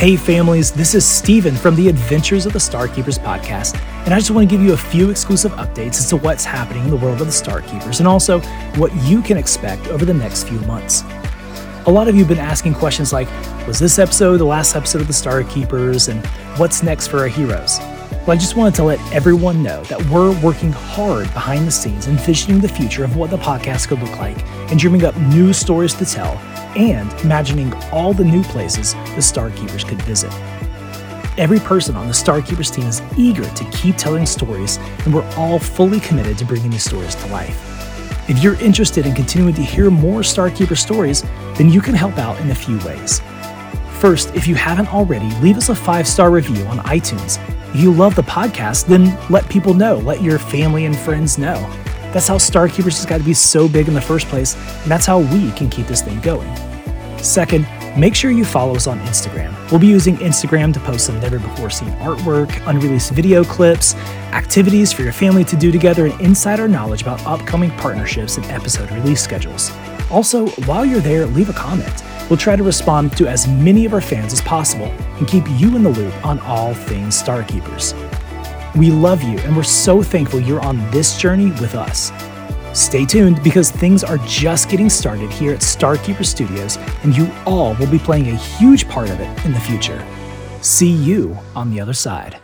Hey, families, this is Steven from the Adventures of the Starkeepers podcast, and I just want to give you a few exclusive updates as to what's happening in the world of the Starkeepers and also what you can expect over the next few months. A lot of you have been asking questions like Was this episode the last episode of the Starkeepers, and what's next for our heroes? Well, I just wanted to let everyone know that we're working hard behind the scenes, envisioning the future of what the podcast could look like, and dreaming up new stories to tell and imagining all the new places the Starkeepers could visit. Every person on the Starkeepers team is eager to keep telling stories, and we're all fully committed to bringing these stories to life. If you're interested in continuing to hear more Starkeeper stories, then you can help out in a few ways. First, if you haven't already, leave us a five star review on iTunes. If you love the podcast, then let people know, let your family and friends know. That's how Starkeepers has got to be so big in the first place, and that's how we can keep this thing going. Second, make sure you follow us on Instagram. We'll be using Instagram to post some never before seen artwork, unreleased video clips, activities for your family to do together, and insider knowledge about upcoming partnerships and episode release schedules. Also, while you're there, leave a comment. We'll try to respond to as many of our fans as possible and keep you in the loop on all things Starkeepers. We love you, and we're so thankful you're on this journey with us. Stay tuned because things are just getting started here at Starkeeper Studios, and you all will be playing a huge part of it in the future. See you on the other side.